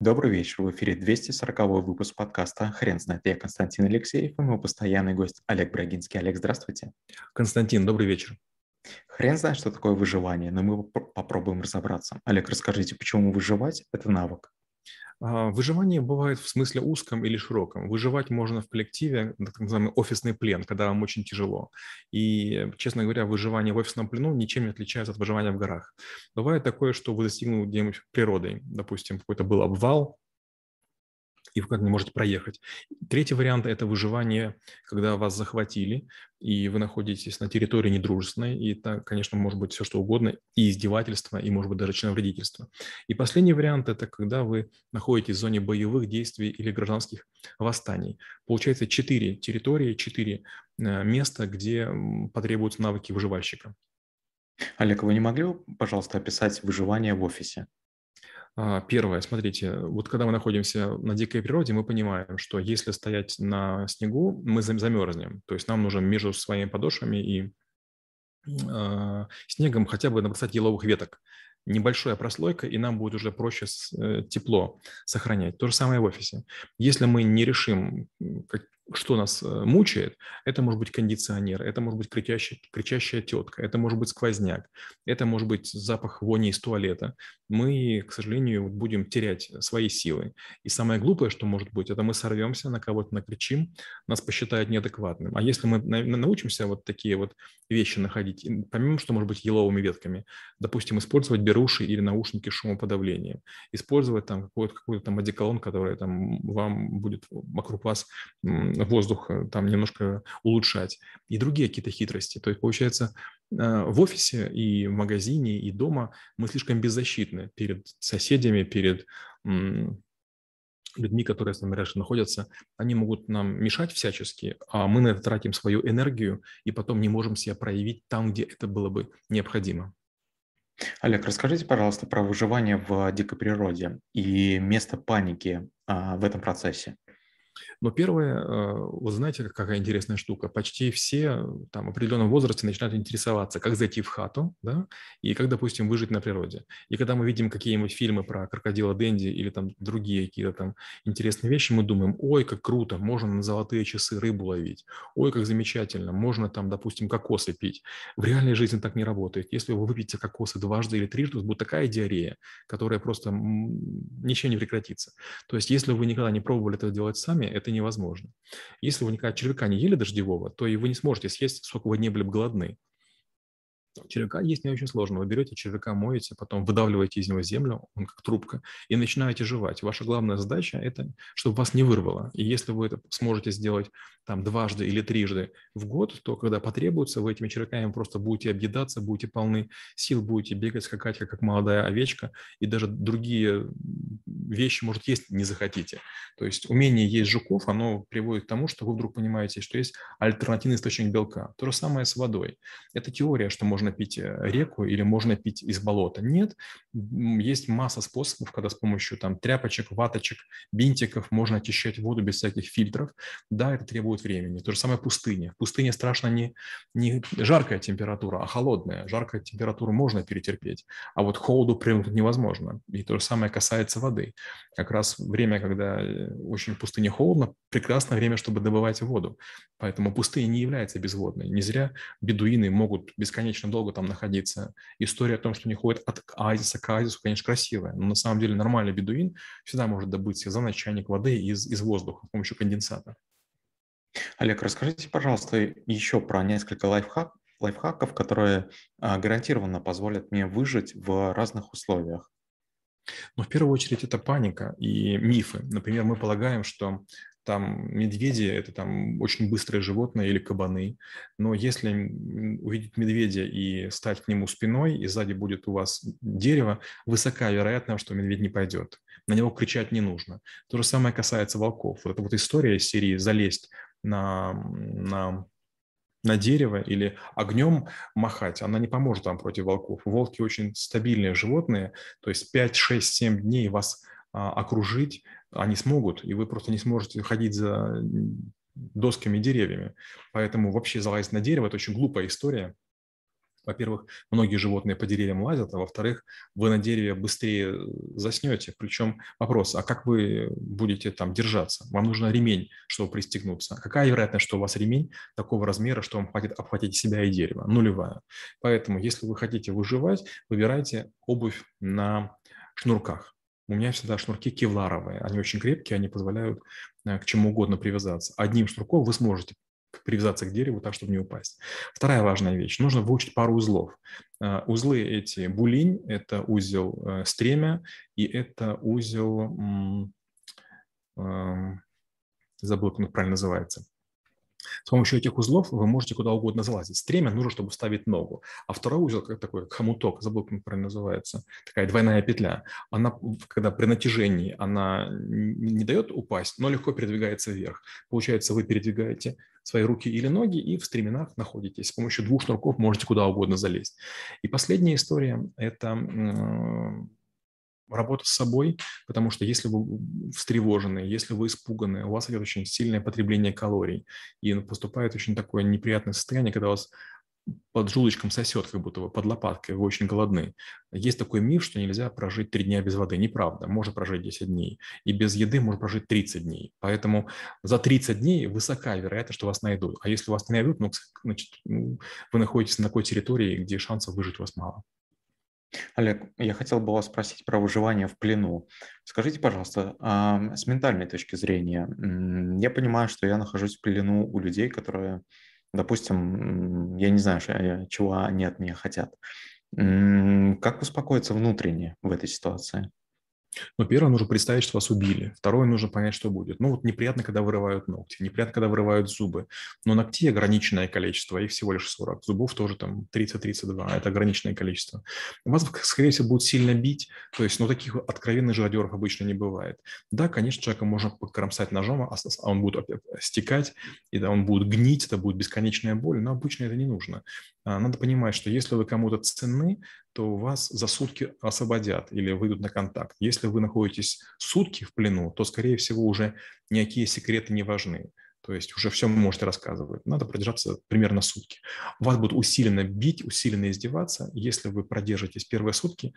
Добрый вечер. В эфире 240 выпуск подкаста «Хрен знает». Я Константин Алексеев и мой постоянный гость Олег Брагинский. Олег, здравствуйте. Константин, добрый вечер. Хрен знает, что такое выживание, но мы попробуем разобраться. Олег, расскажите, почему выживать – это навык? А, выживание бывает в смысле узком или широком. Выживать можно в коллективе, так называемый офисный плен, когда вам очень тяжело. И, честно говоря, выживание в офисном плену ничем не отличается от выживания в горах. Бывает такое, что вы достигнули где-нибудь природой. Допустим, какой-то был обвал, и вы не можете проехать. Третий вариант – это выживание, когда вас захватили, и вы находитесь на территории недружественной, и это, конечно, может быть все что угодно, и издевательство, и, может быть, даже членовредительство. И последний вариант – это когда вы находитесь в зоне боевых действий или гражданских восстаний. Получается четыре территории, четыре э, места, где потребуются навыки выживальщика. Олег, вы не могли, пожалуйста, описать выживание в офисе? А, первое, смотрите, вот когда мы находимся на дикой природе, мы понимаем, что если стоять на снегу, мы замерзнем. То есть нам нужно между своими подошвами и э, снегом хотя бы набросать еловых веток. Небольшая прослойка, и нам будет уже проще э, тепло сохранять. То же самое в офисе. Если мы не решим, что нас э, мучает, это может быть кондиционер, это может быть кричащая, кричащая тетка, это может быть сквозняк, это может быть запах вони из туалета. Мы, к сожалению, будем терять свои силы. И самое глупое, что может быть, это мы сорвемся, на кого-то накричим, нас посчитают неадекватным. А если мы научимся вот такие вот вещи находить, помимо, что может быть еловыми ветками, допустим, использовать беруши или наушники шумоподавления, использовать там какой-то какой там одеколон, который там вам будет вокруг вас воздух там немножко улучшать, и другие какие-то хитрости. То есть, получается, э, в офисе и в магазине, и дома мы слишком беззащитны перед соседями, перед людьми, которые с нами рядом находятся, они могут нам мешать всячески, а мы на это тратим свою энергию и потом не можем себя проявить там, где это было бы необходимо. Олег, расскажите, пожалуйста, про выживание в дикой природе и место паники а, в этом процессе. Но первое, э, вы знаете, какая интересная штука? Почти все там в определенном возрасте начинают интересоваться, как зайти в хату, да, и как, допустим, выжить на природе. И когда мы видим какие-нибудь фильмы про крокодила Дэнди или там другие какие-то там интересные вещи, мы думаем, ой, как круто, можно на золотые часы рыбу ловить, ой, как замечательно, можно там, допустим, кокосы пить. В реальной жизни так не работает. Если вы выпьете кокосы дважды или трижды, будет такая диарея, которая просто ничем не прекратится. То есть, если вы никогда не пробовали это делать сами, это невозможно. Если вы никогда червяка не ели дождевого, то и вы не сможете съесть, сколько вы не были бы голодны. Червяка есть не очень сложно. Вы берете червяка, моете, потом выдавливаете из него землю, он как трубка, и начинаете жевать. Ваша главная задача – это, чтобы вас не вырвало. И если вы это сможете сделать там дважды или трижды в год, то когда потребуется, вы этими червяками просто будете объедаться, будете полны сил, будете бегать, скакать, как, как молодая овечка, и даже другие вещи, может, есть не захотите. То есть умение есть жуков, оно приводит к тому, что вы вдруг понимаете, что есть альтернативный источник белка. То же самое с водой. Это теория, что можно пить э, реку или можно пить из болота. Нет, есть масса способов, когда с помощью там тряпочек, ваточек, бинтиков можно очищать воду без всяких фильтров. Да, это требует времени. То же самое пустыня. В пустыне страшно не, не жаркая температура, а холодная. Жаркая температура можно перетерпеть, а вот холоду привыкнуть невозможно. И то же самое касается воды. Как раз время, когда э, очень в пустыне холодно, прекрасное время, чтобы добывать воду. Поэтому пустыня не является безводной. Не зря бедуины могут бесконечно долго там находиться. История о том, что они ходят от оазиса к оазису, конечно, красивая, но на самом деле нормальный бедуин всегда может добыть за ночь чайник воды из, из воздуха с помощью конденсата. Олег, расскажите, пожалуйста, еще про несколько лайфхак, лайфхаков, которые а, гарантированно позволят мне выжить в разных условиях. Но в первую очередь это паника и мифы. Например, мы полагаем, что там медведи – это там очень быстрые животные или кабаны, но если увидеть медведя и стать к нему спиной, и сзади будет у вас дерево, высока вероятность, что медведь не пойдет. На него кричать не нужно. То же самое касается волков. Вот эта вот история из серии «Залезть на, на на дерево или огнем махать, она не поможет вам против волков. Волки очень стабильные животные, то есть 5, 6, 7 дней вас а, окружить они смогут, и вы просто не сможете ходить за досками и деревьями. Поэтому вообще залазить на дерево – это очень глупая история. во-первых, многие животные по деревьям лазят, а во-вторых, вы на дереве быстрее заснете. Причем вопрос, а как вы будете там держаться? Вам нужен ремень, чтобы пристегнуться. Какая вероятность, что у вас ремень такого размера, что вам хватит обхватить себя и дерево? Нулевая. Поэтому, если вы хотите выживать, выбирайте обувь на шнурках. У меня всегда шнурки кевларовые. Они очень крепкие, они позволяют э, к чему угодно привязаться. Одним шнурком вы сможете привязаться к дереву так, чтобы не упасть. Вторая важная вещь. Нужно выучить пару узлов. Э, узлы эти булинь, это узел э, стремя и это узел, эм, забыл, как он правильно называется, с помощью этих узлов вы можете куда угодно залазить. Стремя нужно, чтобы вставить ногу. А второй узел, как такой хомуток, забыл, как он называется, такая двойная петля, она, когда при натяжении, она не дает упасть, но легко передвигается вверх. Получается, вы передвигаете свои руки или ноги и в стременах находитесь. С помощью двух шнурков можете куда угодно залезть. И последняя история – это работа с собой, потому что если вы встревожены, если вы испуганы, у вас идет очень сильное потребление калорий, и поступает очень такое неприятное состояние, когда у вас под желудочком сосет, как будто бы под лопаткой, вы очень голодны. Есть такой миф, что нельзя прожить 3 дня без воды. Неправда. Можно прожить 10 дней. И без еды можно прожить 30 дней. Поэтому за 30 дней высока вероятность, что вас найдут. А если вас не найдут, ну, значит, вы находитесь на такой территории, где шансов выжить у вас мало. Олег, я хотел бы вас спросить про выживание в плену. Скажите, пожалуйста, с ментальной точки зрения, я понимаю, что я нахожусь в плену у людей, которые, допустим, я не знаю, чего они от меня хотят. Как успокоиться внутренне в этой ситуации? Ну, первое, нужно представить, что вас убили. Второе, нужно понять, что будет. Ну, вот неприятно, когда вырывают ногти, неприятно, когда вырывают зубы. Но ногтей ограниченное количество, их всего лишь 40. Зубов тоже там 30-32, это ограниченное количество. Вас, скорее всего, будут сильно бить, то есть, ну, таких откровенных живодеров обычно не бывает. Да, конечно, человека можно покромсать ножом, а, а он будет стекать, и да, он будет гнить, это будет бесконечная боль, но обычно это не нужно. А, надо понимать, что если вы кому-то ценны, то вас за сутки освободят или выйдут на контакт. Если вы находитесь сутки в плену, то, скорее всего, уже никакие секреты не важны. То есть уже все можете рассказывать. Надо продержаться примерно сутки. Вас будут усиленно бить, усиленно издеваться. Если вы продержитесь первые сутки,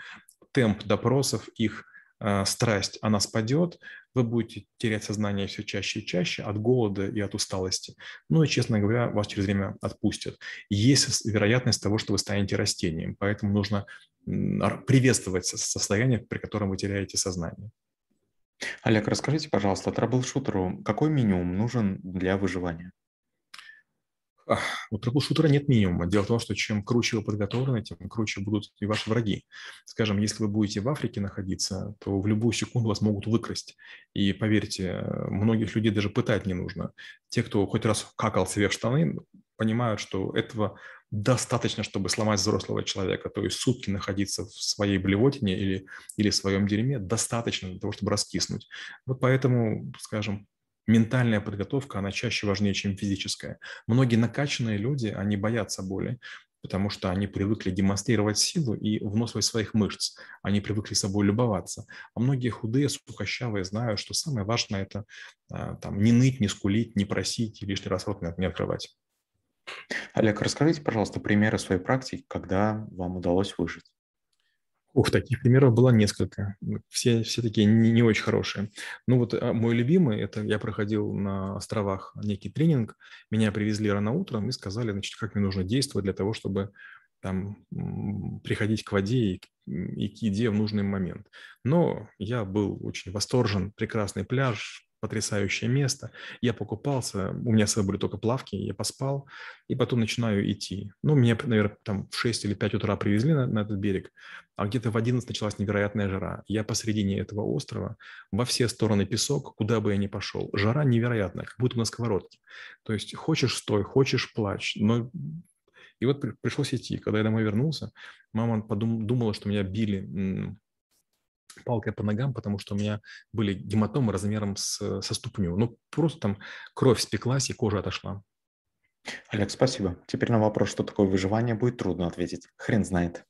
темп допросов, их страсть, она спадет, вы будете терять сознание все чаще и чаще от голода и от усталости. Ну и, честно говоря, вас через время отпустят. Есть вероятность того, что вы станете растением, поэтому нужно приветствовать состояние, при котором вы теряете сознание. Олег, расскажите, пожалуйста, трэбл-шутеру какой минимум нужен для выживания? У troubleshooter а нет минимума. Дело в том, что чем круче вы подготовлены, тем круче будут и ваши враги. Скажем, если вы будете в Африке находиться, то в любую секунду вас могут выкрасть. И поверьте, многих людей даже пытать не нужно. Те, кто хоть раз какал в штаны, понимают, что этого достаточно, чтобы сломать взрослого человека. То есть сутки находиться в своей блевотине или, или в своем дерьме достаточно для того, чтобы раскиснуть. Вот поэтому, скажем, ментальная подготовка, она чаще важнее, чем физическая. Многие накачанные люди, они боятся боли, потому что они привыкли демонстрировать силу и вносливость своих мышц. Они привыкли собой любоваться. А многие худые, сухощавые знают, что самое важное – это а, там, не ныть, не скулить, не просить и лишний раз рот не открывать. Олег, расскажите, пожалуйста, примеры своей практики, когда вам удалось выжить. Ух, таких примеров было несколько. Все, все такие не, не очень хорошие. Ну вот а, мой любимый, это я проходил на островах некий тренинг, меня привезли рано утром и сказали, значит, как мне нужно действовать для того, чтобы там приходить к воде и, и к еде в нужный момент. Но я был очень восторжен, прекрасный пляж, потрясающее место. Я покупался, у меня с собой были только плавки, я поспал, и потом начинаю идти. Ну, меня, наверное, там в 6 или 5 утра привезли на, на этот берег, а где-то в 11 началась невероятная жара. Я посредине этого острова, во все стороны песок, куда бы я ни пошел. Жара невероятная, как будто на сковородке. То есть хочешь стой, хочешь плачь, но и вот пришлось идти. Когда я домой вернулся, мама подум- думала, что меня били палкой по ногам, потому что у меня были гематомы размером с, со ступню. Ну, просто там кровь спеклась и кожа отошла. Олег, спасибо. Теперь на вопрос, что такое выживание, будет трудно ответить. Хрен знает.